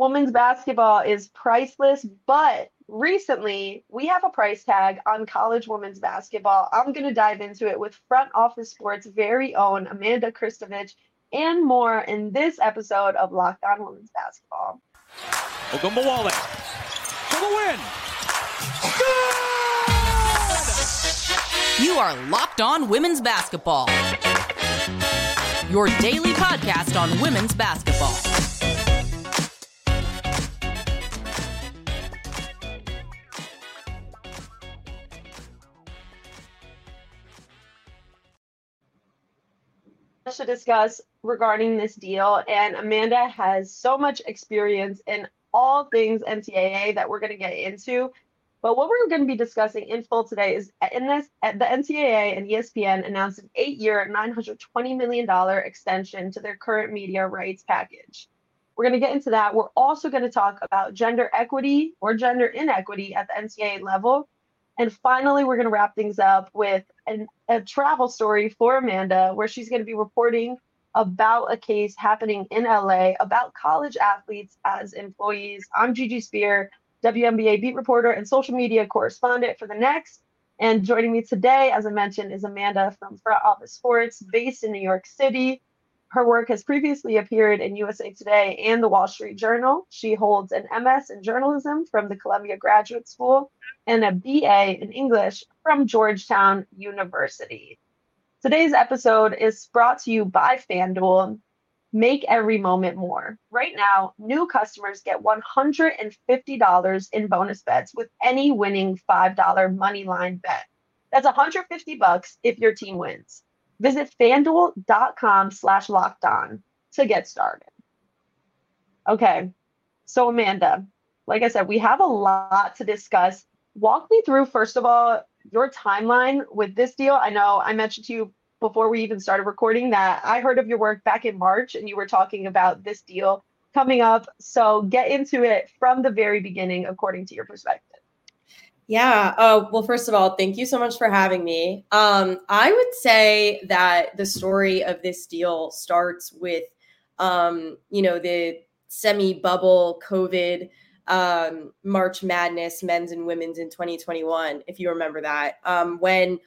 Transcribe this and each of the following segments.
women's basketball is priceless, but recently we have a price tag on college women's basketball. I'm going to dive into it with Front Office Sports' very own Amanda Christovich and more in this episode of Locked On Women's Basketball. Ogunbowale for the win. You are Locked On Women's Basketball. Your daily podcast on women's basketball. To discuss regarding this deal, and Amanda has so much experience in all things NCAA that we're going to get into. But what we're going to be discussing in full today is in this the NCAA and ESPN announced an eight-year, $920 million extension to their current media rights package. We're going to get into that. We're also going to talk about gender equity or gender inequity at the NCAA level. And finally, we're going to wrap things up with an, a travel story for Amanda, where she's going to be reporting about a case happening in LA about college athletes as employees. I'm Gigi Speer, WNBA beat reporter and social media correspondent for the Next. And joining me today, as I mentioned, is Amanda from Front Office Sports, based in New York City. Her work has previously appeared in USA Today and the Wall Street Journal. She holds an MS in journalism from the Columbia Graduate School and a BA in English from Georgetown University. Today's episode is brought to you by FanDuel. Make every moment more. Right now, new customers get $150 in bonus bets with any winning $5 money line bet. That's 150 bucks if your team wins. Visit fanduel.com slash locked on to get started. Okay, so Amanda, like I said, we have a lot to discuss. Walk me through, first of all, your timeline with this deal. I know I mentioned to you before we even started recording that I heard of your work back in March and you were talking about this deal coming up. So get into it from the very beginning, according to your perspective. Yeah. Uh, well, first of all, thank you so much for having me. Um, I would say that the story of this deal starts with, um, you know, the semi bubble COVID um, March Madness men's and women's in 2021, if you remember that, um, when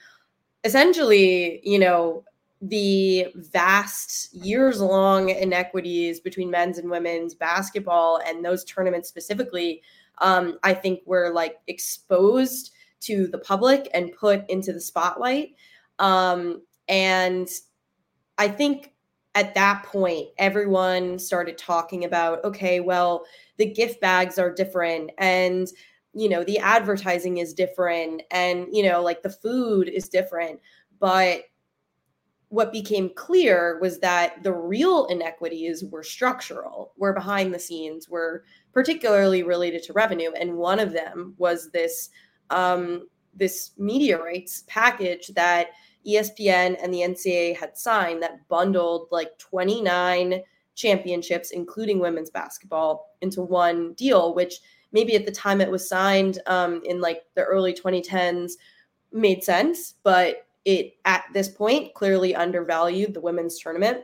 essentially, you know, the vast years long inequities between men's and women's basketball and those tournaments specifically, um, I think were like exposed to the public and put into the spotlight. Um, and I think at that point, everyone started talking about okay, well, the gift bags are different and you know the advertising is different and you know like the food is different but what became clear was that the real inequities were structural were behind the scenes were particularly related to revenue and one of them was this um, this media rights package that espn and the ncaa had signed that bundled like 29 championships including women's basketball into one deal which maybe at the time it was signed um, in like the early 2010s made sense, but it at this point clearly undervalued the women's tournament.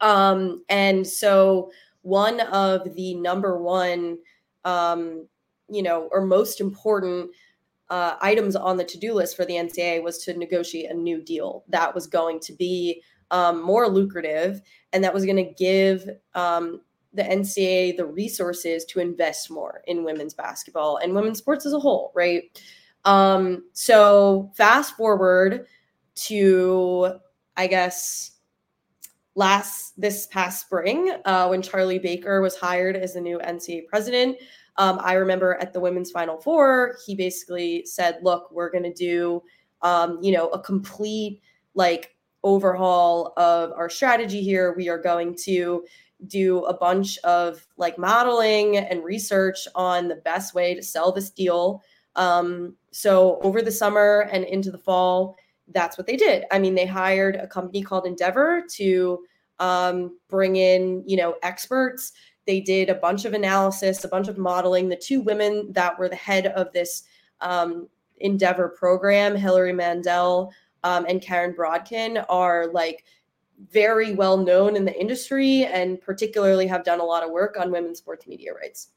Um, and so one of the number one, um, you know, or most important uh, items on the to-do list for the NCAA was to negotiate a new deal that was going to be um, more lucrative and that was going to give um, the NCAA the resources to invest more in women's basketball and women's sports as a whole, right? Um, so fast forward to, I guess, last this past spring uh, when Charlie Baker was hired as the new NCAA president. Um, I remember at the women's Final Four, he basically said, "Look, we're going to do, um, you know, a complete like overhaul of our strategy here. We are going to do a bunch of like modeling and research on the best way to sell this deal. Um, so over the summer and into the fall, that's what they did. I mean, they hired a company called Endeavor to um, bring in, you know, experts. They did a bunch of analysis, a bunch of modeling. The two women that were the head of this um, Endeavor program, Hillary Mandel um, and Karen Brodkin, are like very well known in the industry and particularly have done a lot of work on women's sports media rights.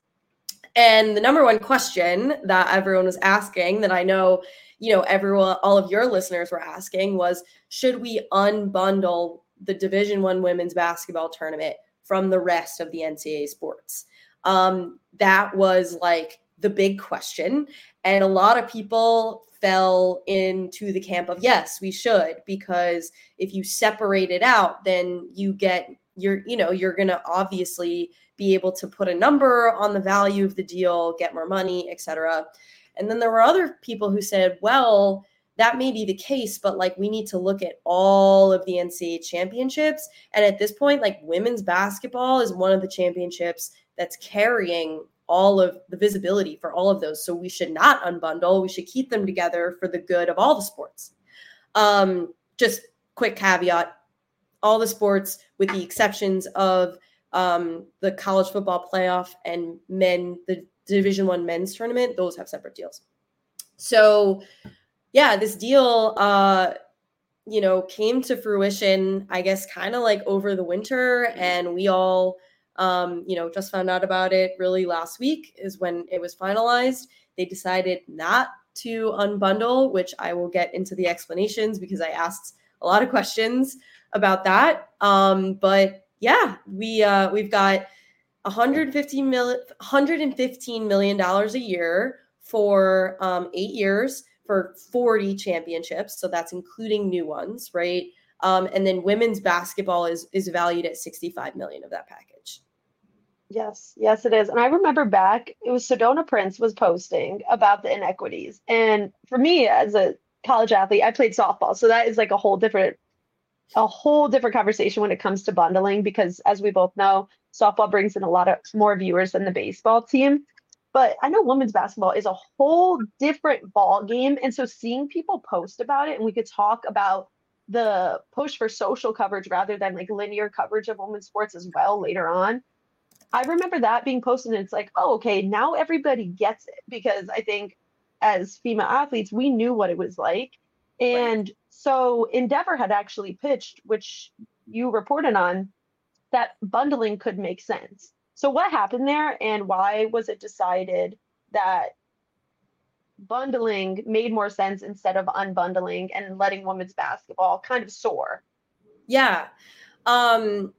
And the number one question that everyone was asking that I know, you know, everyone, all of your listeners were asking was should we unbundle the Division One women's basketball tournament from the rest of the NCAA sports? Um, that was like the big question. And a lot of people fell into the camp of yes, we should, because if you separate it out, then you get you're, you know, you're gonna obviously be able to put a number on the value of the deal, get more money, etc. And then there were other people who said, well, that may be the case, but like we need to look at all of the NCAA championships. And at this point, like women's basketball is one of the championships that's carrying all of the visibility for all of those. So we should not unbundle. We should keep them together for the good of all the sports. Um, just quick caveat all the sports, with the exceptions of um, the college football playoff and men, the Division One men's tournament, those have separate deals. So, yeah, this deal, uh, you know, came to fruition, I guess, kind of like over the winter, and we all um, you know, just found out about it really last week is when it was finalized. They decided not to unbundle, which I will get into the explanations because I asked a lot of questions about that. Um, but yeah, we uh, we've got 115 million 115 million dollars a year for um, eight years for 40 championships. So that's including new ones, right? Um, and then women's basketball is is valued at 65 million of that package. Yes, yes, it is. And I remember back, it was Sedona Prince was posting about the inequities. And for me, as a college athlete, I played softball. So that is like a whole different, a whole different conversation when it comes to bundling, because as we both know, softball brings in a lot of more viewers than the baseball team. But I know women's basketball is a whole different ball game. And so seeing people post about it, and we could talk about the push for social coverage rather than like linear coverage of women's sports as well later on I remember that being posted, and it's like, oh, okay, now everybody gets it because I think as female athletes, we knew what it was like. And right. so Endeavor had actually pitched, which you reported on, that bundling could make sense. So, what happened there, and why was it decided that bundling made more sense instead of unbundling and letting women's basketball kind of soar? Yeah. Um,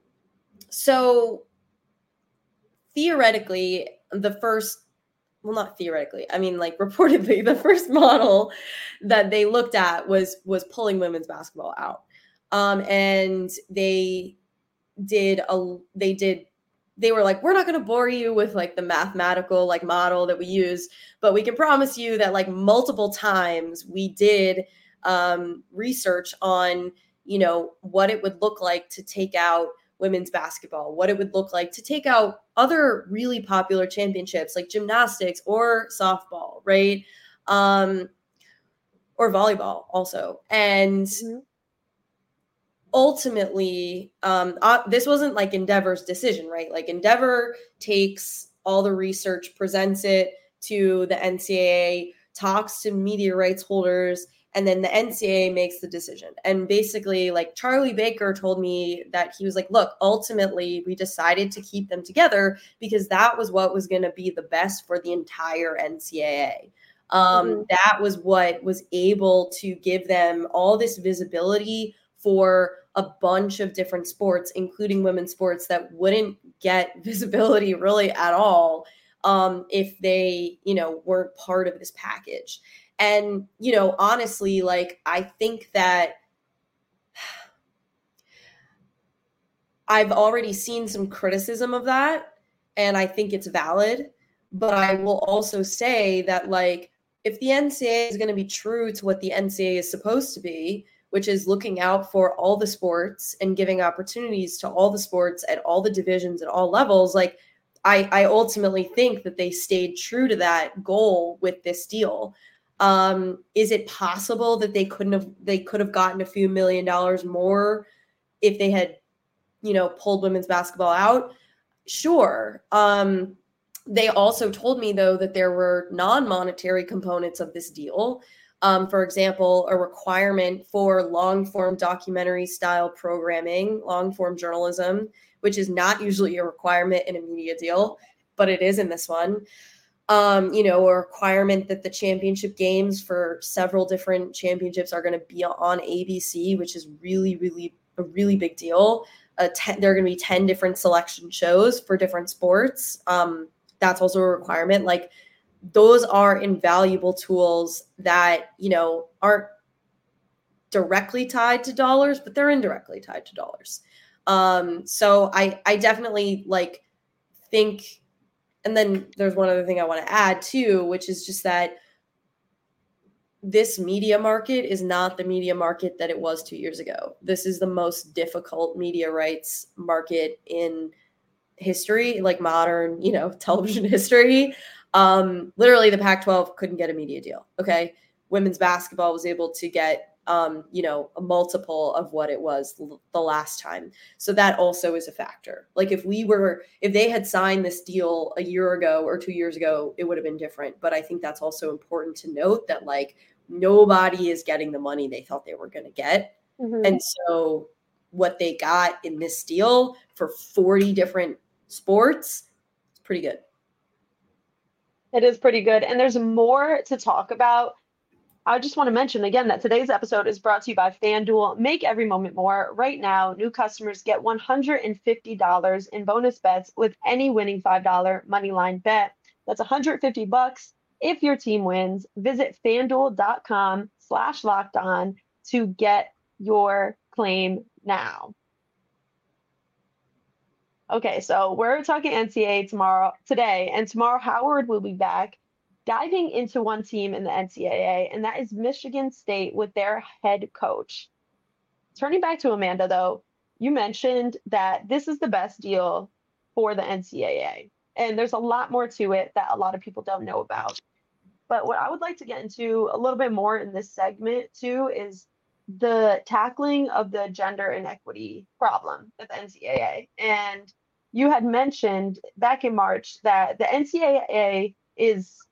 so theoretically, the first well not theoretically. I mean like reportedly the first model that they looked at was was pulling women's basketball out. Um and they did a they did they were like we're not going to bore you with like the mathematical like model that we use but we can promise you that like multiple times we did um research on you know what it would look like to take out women's basketball, what it would look like to take out other really popular championships like gymnastics or softball, right? Um, or volleyball also. And mm-hmm. ultimately, um, uh, this wasn't like Endeavor's decision, right? Like Endeavor takes all the research, presents it to the NCAA, talks to media rights holders, and then the NCAA makes the decision. And basically, like Charlie Baker told me that he was like, look, ultimately, we decided to keep them together because that was what was going to be the best for the entire NCAA. Um, mm-hmm. That was what was able to give them all this visibility for a bunch of different sports, including women's sports that wouldn't get visibility really at all um, if they, you know, weren't part of this package. And, you know, honestly, like, I think that I've already seen some criticism of that, and I think it's valid. But I will also say that, like, if the NCAA is going to be true to what the NCAA is supposed to be, which is looking out for all the sports and giving opportunities to all the sports at all the divisions at all levels, like, I, I ultimately think that they stayed true to that goal with this deal. Um, is it possible that they couldn't have they could have gotten a few million dollars more if they had, you know, pulled women's basketball out? Sure. Um, they also told me though that there were non-monetary components of this deal. Um, for example, a requirement for long form documentary style programming, long form journalism, which is not usually a requirement in a media deal, but it is in this one. Um, you know, a requirement that the championship games for several different championships are going to be on ABC, which is really, really a really big deal. Uh, ten, there are going to be 10 different selection shows for different sports. Um, that's also a requirement. Like those are invaluable tools that, you know, aren't directly tied to dollars, but they're indirectly tied to dollars. Um, so I, I definitely like think, and then there's one other thing I want to add too, which is just that this media market is not the media market that it was two years ago. This is the most difficult media rights market in history, like modern, you know, television history. Um, literally, the Pac 12 couldn't get a media deal. Okay. Women's basketball was able to get, um, you know, a multiple of what it was l- the last time. So that also is a factor. Like if we were, if they had signed this deal a year ago or two years ago, it would have been different. But I think that's also important to note that like nobody is getting the money they thought they were going to get. Mm-hmm. And so what they got in this deal for 40 different sports, it's pretty good. It is pretty good. And there's more to talk about. I just want to mention again that today's episode is brought to you by FanDuel. Make every moment more. Right now, new customers get $150 in bonus bets with any winning $5 money line bet. That's 150 bucks if your team wins. Visit fanduel.com slash locked on to get your claim now. Okay, so we're talking NCAA tomorrow, today, and tomorrow Howard will be back diving into one team in the NCAA, and that is Michigan State with their head coach. Turning back to Amanda, though, you mentioned that this is the best deal for the NCAA, and there's a lot more to it that a lot of people don't know about. But what I would like to get into a little bit more in this segment, too, is the tackling of the gender inequity problem at the NCAA. And you had mentioned back in March that the NCAA is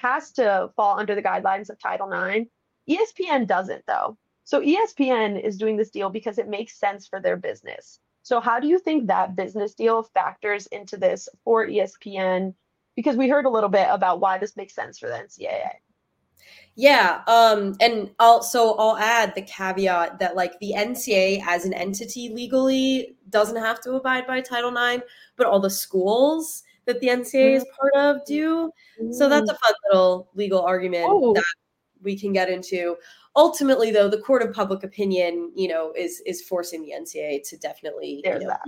has to fall under the guidelines of Title IX. ESPN doesn't though. So ESPN is doing this deal because it makes sense for their business. So how do you think that business deal factors into this for ESPN? Because we heard a little bit about why this makes sense for the NCAA. Yeah, um, and also I'll add the caveat that like the NCAA as an entity legally doesn't have to abide by Title IX, but all the schools that the NCAA is part of do. So that's a fun little legal argument oh. that we can get into. Ultimately, though, the court of public opinion, you know, is is forcing the NCAA to definitely There's you know, that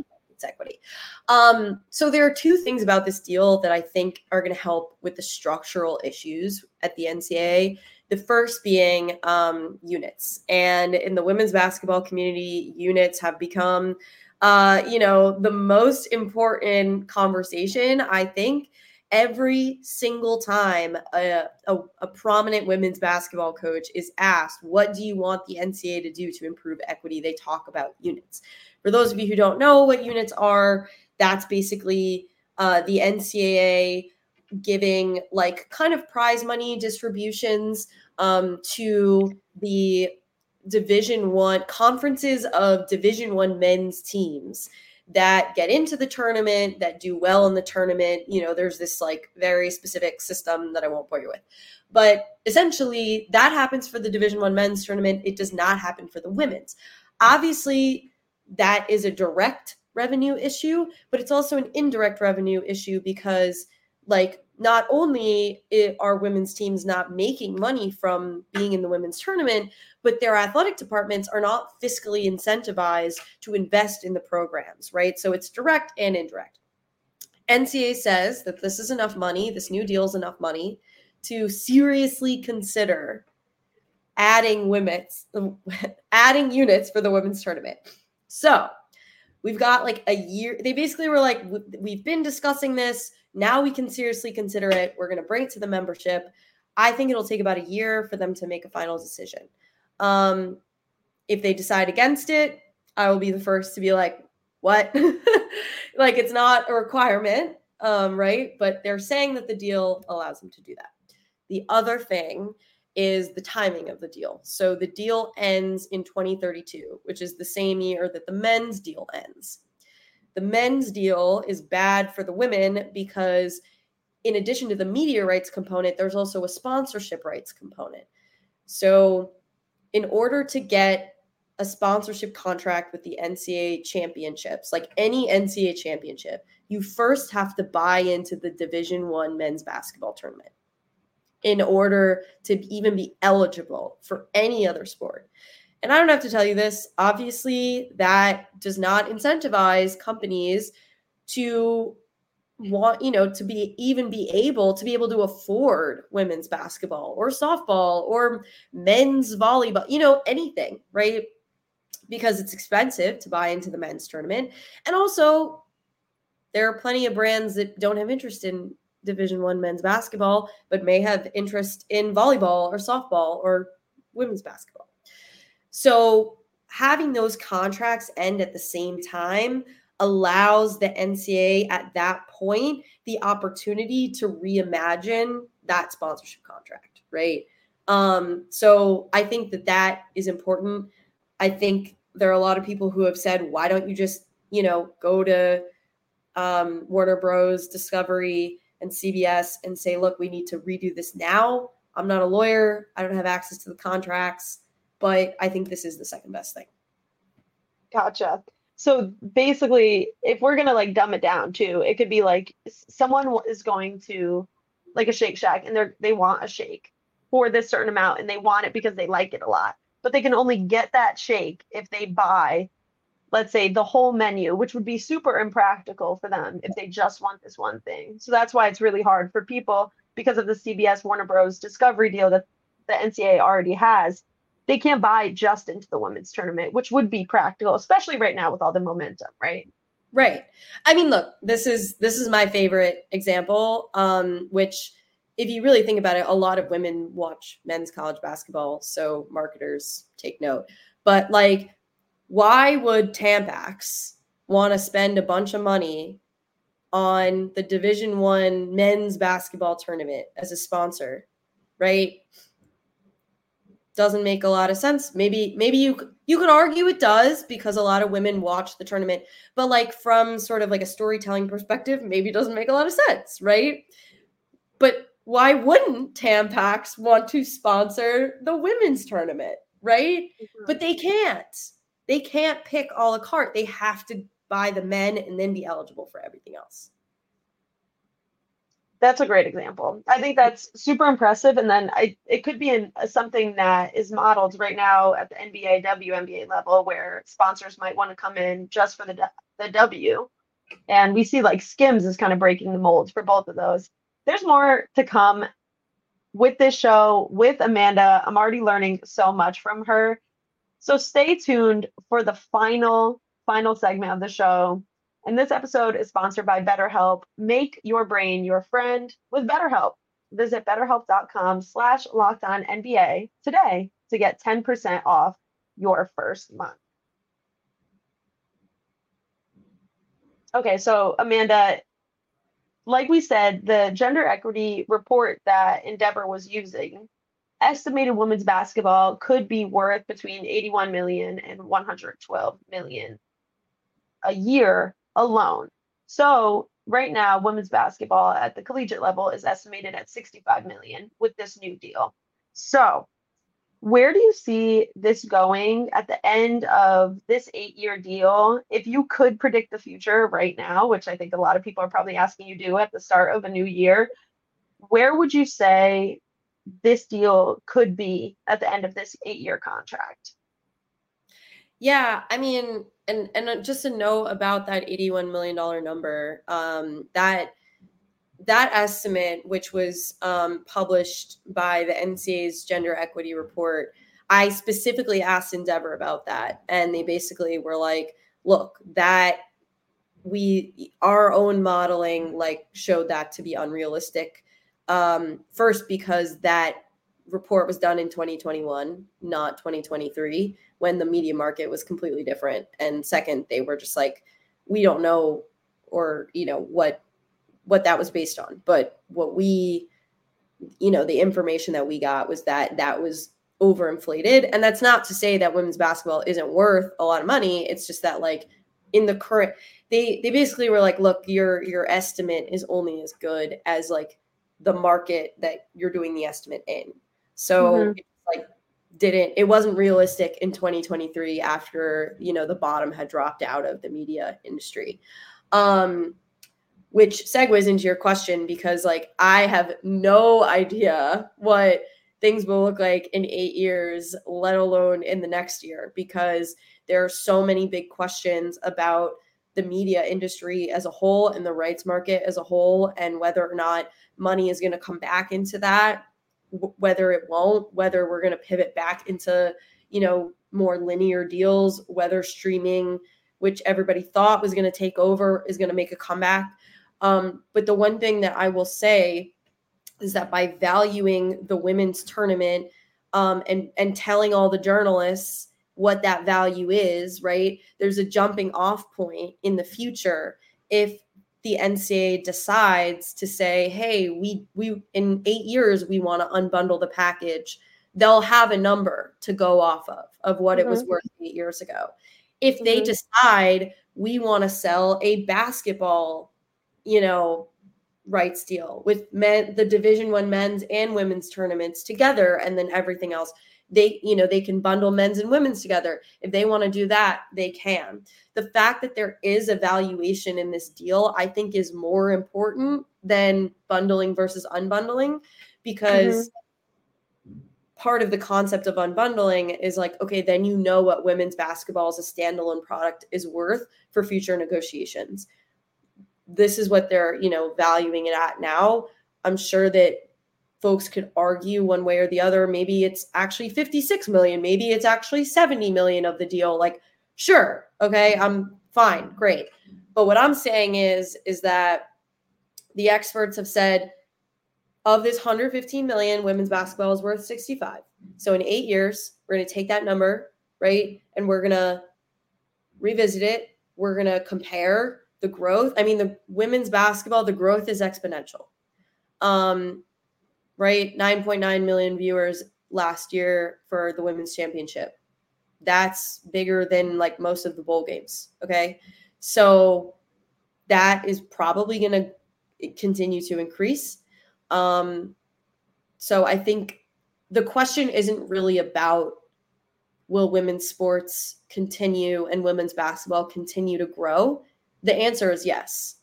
equity. Um, so there are two things about this deal that I think are going to help with the structural issues at the NCAA. The first being um, units, and in the women's basketball community, units have become, uh, you know, the most important conversation. I think every single time a, a, a, prominent women's basketball coach is asked, What do you want the NCAA to do to improve equity? They talk about units. For those of you who don't know what units are, that's basically uh, the NCAA giving like kind of prize money distributions um, to the division one conferences of division one men's teams that get into the tournament that do well in the tournament. You know there's this like very specific system that i won't bore you with. But essentially that happens for the division one men's tournament. It does not happen for the women's. Obviously that is a direct revenue issue, but it's also an indirect revenue issue because, like, not only are women's teams not making money from being in the women's tournament, but their athletic departments are not fiscally incentivized to invest in the programs, right? So it's direct and indirect. NCAA says that this is enough money, this new deal is enough money to seriously consider adding women's adding units for the women's tournament. So we've got like a year. They basically were like, we've been discussing this. Now we can seriously consider it. We're going to bring it to the membership. I think it'll take about a year for them to make a final decision. Um, if they decide against it, I will be the first to be like, what? like it's not a requirement, um, right? But they're saying that the deal allows them to do that. The other thing is the timing of the deal. So the deal ends in 2032, which is the same year that the men's deal ends. The men's deal is bad for the women because, in addition to the media rights component, there's also a sponsorship rights component. So, in order to get a sponsorship contract with the NCAA championships, like any NCAA championship, you first have to buy into the Division One men's basketball tournament in order to even be eligible for any other sport. And I don't have to tell you this, obviously, that does not incentivize companies to want, you know, to be even be able to be able to afford women's basketball or softball or men's volleyball, you know, anything, right? Because it's expensive to buy into the men's tournament. And also, there are plenty of brands that don't have interest in division one men's basketball but may have interest in volleyball or softball or women's basketball. So having those contracts end at the same time allows the ncaa at that point the opportunity to reimagine that sponsorship contract right? Um, so i think that that is important. I think there are a lot of people who have said why don't you just you know go to um, warner bros. Discovery and CBS and say, look, we need to redo this now. I'm not a lawyer. I don't have access to the contracts, but I think this is the second best thing. Gotcha. So basically, if we're gonna like dumb it down too, it could be like someone is going to like a Shake Shack and they're they want a shake for this certain amount and they want it because they like it a lot, but they can only get that shake if they buy let's say the whole menu, which would be super impractical for them if they just want this one thing. So that's why it's really hard for people because of the CBS Warner Bros. Discovery deal that the NCAA already has. They can't buy just into the women's tournament, which would be practical, especially right now with all the momentum, right? Right. I mean, look, this is this is my favorite example, um, which if you really think about it, a lot of women watch men's college basketball, so marketers take note. But like why would Tampax want to spend a bunch of money on the Division One men's basketball tournament as a sponsor, right? Doesn't make a lot of sense. Maybe maybe you you could argue it does because a lot of women watch the tournament, but like from sort of like a storytelling perspective, maybe it doesn't make a lot of sense, right? But why wouldn't Tampax want to sponsor the women's tournament, right? Mm-hmm. But they can't they can't pick a la carte. They have to buy the men and then be eligible for everything else. That's a great example. I think that's super impressive. And then I, it could be in something that is modeled right now at the NBA, WNBA level, where sponsors might want to come in just for the the W. And we see like Skims is kind of breaking the mold for both of those. There's more to come with this show with Amanda. I'm already learning so much from her. So stay tuned for the final, final segment of the show. And this episode is sponsored by BetterHelp. Make your brain your friend with BetterHelp. Visit betterhelp.com slash locked on NBA today to get 10% off your first month. Okay, so Amanda, like we said, the gender equity report that Endeavor was using estimated women's basketball could be worth between 81 million and 112 million a year alone. So right now, women's basketball at the collegiate level is estimated at 65 million with this new deal. So where do you see this going at the end of this eight year deal? If you could predict the future right now, which I think a lot of people are probably asking you do at the start of a new year, where would you say this deal could be at the end of this eight year contract. Yeah, I mean, and and just a note about that eighty-one million dollar number. Um, that that estimate, which was um, published by the NCAA's gender equity report, I specifically asked Endeavor about that, and they basically were like, "Look, that we our own modeling like showed that to be unrealistic." Um, first, because that report was done in 2021, not 2023, when the media market was completely different. And second, they were just like, we don't know or you know what what that was based on but what we you know, the information that we got was that that was overinflated. And that's not to say that women's basketball isn't worth a lot of money. It's just that like in the current they they basically were like, look, your your estimate is only as good as like the market that you're doing the estimate in. So mm-hmm. like didn't it wasn't realistic in 2023 after you know the bottom had dropped out of the media industry um which segues into your question because like i have no idea what things will look like in eight years let alone in the next year because there are so many big questions about the media industry as a whole and the rights market as a whole and whether or not money is going to come back into that whether it won't, whether we're going to pivot back into, you know, more linear deals, whether streaming, which everybody thought was going to take over, is going to make a comeback. Um, but the one thing that I will say is that by valuing the women's tournament um, and and telling all the journalists what that value is, right? There's a jumping off point in the future if the NCAA decides to say, "Hey, we we in 8 years we want to unbundle the package." They'll have a number to go off of of what mm-hmm. it was mm-hmm. worth 8 years ago. If mm-hmm. they decide we want to sell a basketball, you know, rights deal with men the division 1 men's and women's tournaments together and then everything else they you know they can bundle men's and women's together. If they want to do that they can. The fact that there is a valuation in this deal i think is more important than bundling versus unbundling because mm-hmm. part of the concept of unbundling is like okay then you know what women's basketball as a standalone product is worth for future negotiations. This is what they're you know valuing it at now. I'm sure that folks could argue one way or the other. Maybe it's actually 56 million, maybe it's actually 70 million of the deal. Like, sure, okay, I'm fine, great. But what I'm saying is, is that the experts have said of this 115 million, women's basketball is worth 65. So in eight years, we're going to take that number, right? And we're going to revisit it. We're going to compare the growth. I mean, the women's basketball, the growth is exponential. Um, right? 9.9 million viewers last year for the women's championship. That's bigger than like most of the bowl games. Okay. So that is probably going to continue to increase. Um, so I think the question isn't really about will women's sports continue and women's basketball continue to grow? The answer is yes.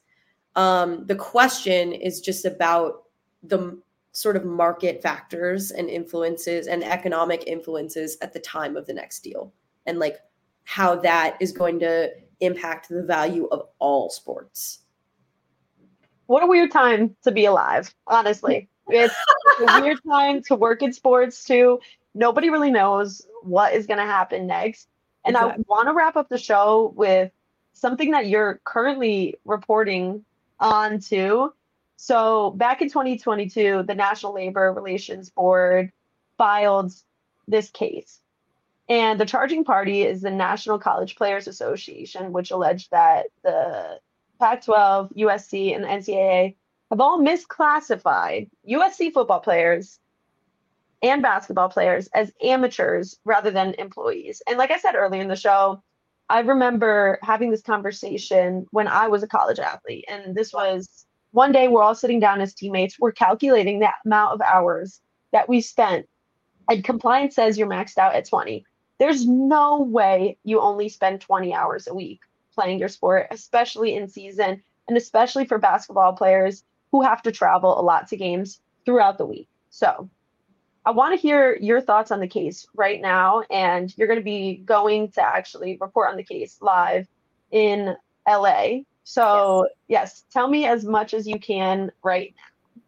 Um, the question is just about the sort of market factors and influences and economic influences at the time of the next deal and like how that is going to impact the value of all sports. What a weird time to be alive, honestly. It's a weird time to work in sports too. Nobody really knows what is going to happen next. And exactly. I want to wrap up the show with something that you're currently reporting on too so back in 2022, the National Labor Relations Board filed this case. And the charging party is the National College Players Association, which alleged that the Pac 12, USC, and the NCAA have all misclassified USC football players and basketball players as amateurs rather than employees. And like I said earlier in the show, I remember having this conversation when I was a college athlete. And this was one day we're all sitting down as teammates, we're calculating the amount of hours that we spent, and compliance says you're maxed out at 20. There's no way you only spend 20 hours a week playing your sport, especially in season, and especially for basketball players who have to travel a lot to games throughout the week. So, I want to hear your thoughts on the case right now. And you're going to be going to actually report on the case live in LA so, yes. yes, tell me as much as you can right now.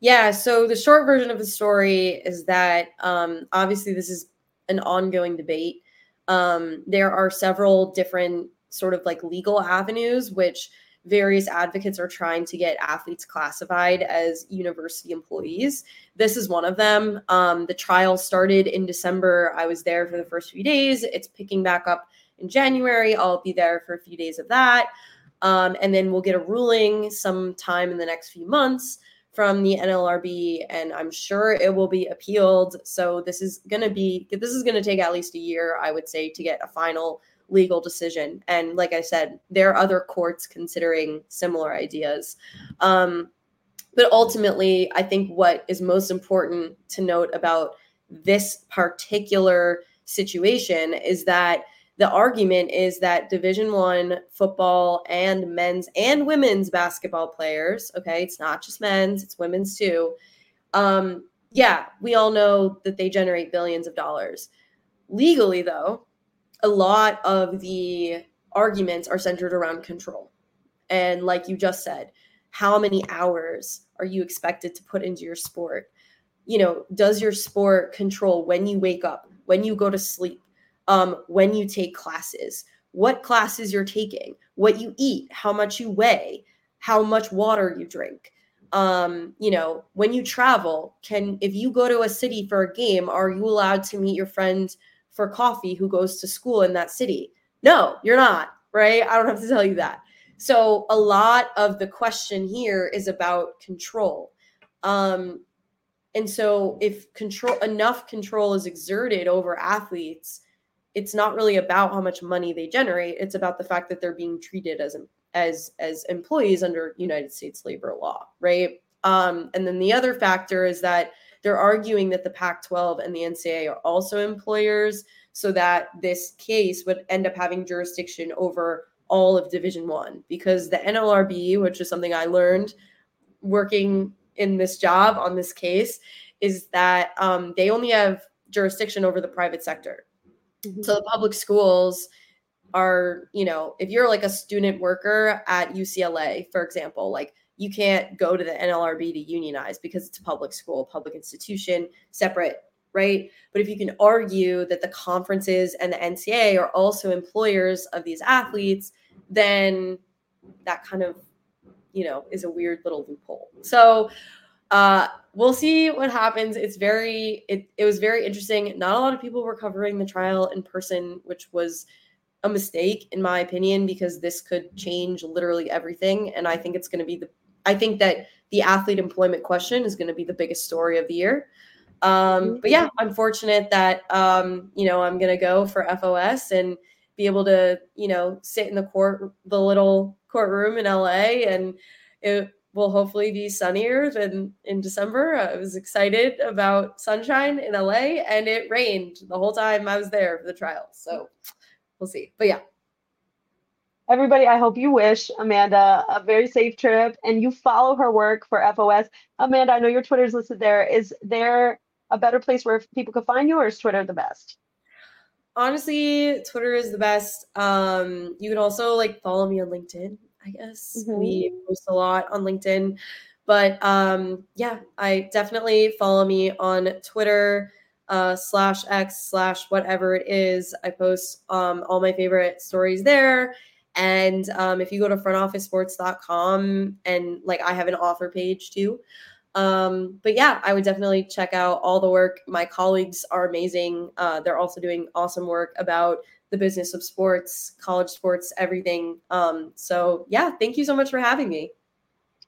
Yeah, so the short version of the story is that um, obviously this is an ongoing debate. Um, there are several different sort of like legal avenues which various advocates are trying to get athletes classified as university employees. This is one of them. Um, the trial started in December. I was there for the first few days. It's picking back up in January. I'll be there for a few days of that. Um, and then we'll get a ruling sometime in the next few months from the NLRB, and I'm sure it will be appealed. So this is going to be this is going to take at least a year, I would say, to get a final legal decision. And like I said, there are other courts considering similar ideas. Um, but ultimately, I think what is most important to note about this particular situation is that the argument is that division one football and men's and women's basketball players okay it's not just men's it's women's too um yeah we all know that they generate billions of dollars. Legally though a lot of the arguments are centered around control. And like you just said how many hours are you expected to put into your sport? You know does your sport control when you wake up when you go to sleep um, when you take classes, what classes you're taking, what you eat, how much you weigh, how much water you drink. Um, you know, when you travel, can if you go to a city for a game, are you allowed to meet your friend for coffee who goes to school in that city? No, you're not, right? I don't have to tell you that. So a lot of the question here is about control. Um, and so if control enough control is exerted over athletes, it's not really about how much money they generate it's about the fact that they're being treated as as as employees under united states labor law right? Um, and then the other factor is that they're arguing that the pac 12 and the ncaa are also employers so that this case would end up having jurisdiction over all of division one because the nlrb which is something i learned working in this job on this case is that um, they only have jurisdiction over the private sector Mm-hmm. So the public schools are, you know, if you're like a student worker at UCLA, for example, like you can't go to the NLRB to unionize because it's a public school, public institution, separate, right? But if you can argue that the conferences and the NCAA are also employers of these athletes, then that kind of, you know, is a weird little loophole. So uh, we'll see what happens. It's very it it was very interesting. Not a lot of people were covering the trial in person, which was a mistake in my opinion because this could change literally everything and I think it's going to be the I think that the athlete employment question is going to be the biggest story of the year. Um, but yeah, I'm fortunate that um, you know I'm going to go for FOS and be able to you know sit in the court the little courtroom in LA and it will hopefully be sunnier than in December. I was excited about sunshine in LA and it rained the whole time I was there for the trial. So we'll see. But yeah. Everybody, I hope you wish Amanda a very safe trip and you follow her work for FOS. Amanda, I know your Twitter's listed there. Is there a better place where people could find you or is Twitter the best? Honestly, Twitter is the best. Um, you can also like follow me on LinkedIn I guess. Mm-hmm. We post a lot on LinkedIn. But um, yeah, I definitely follow me on Twitter uh, slash X slash whatever it is. I post um, all my favorite stories there. And um, if you go to frontofficesports.com and like I have an author page too. Um, but yeah, I would definitely check out all the work. My colleagues are amazing. Uh, they're also doing awesome work about the business of sports, college sports, everything. Um, so yeah, thank you so much for having me.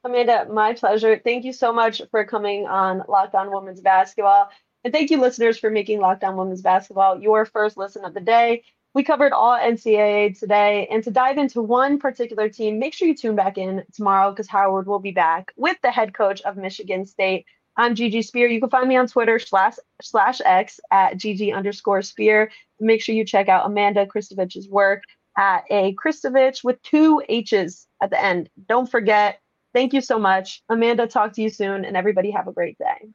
Amanda, my pleasure. Thank you so much for coming on Locked On Women's Basketball. And thank you, listeners, for making Locked On Women's Basketball your first listen of the day. We covered all NCAA today. And to dive into one particular team, make sure you tune back in tomorrow because Howard will be back with the head coach of Michigan State. I'm Gigi Speer. You can find me on Twitter slash slash X at Gigi underscore Speer. Make sure you check out Amanda Christovich's work at a Christovich with two H's at the end. Don't forget. Thank you so much. Amanda, talk to you soon, and everybody have a great day.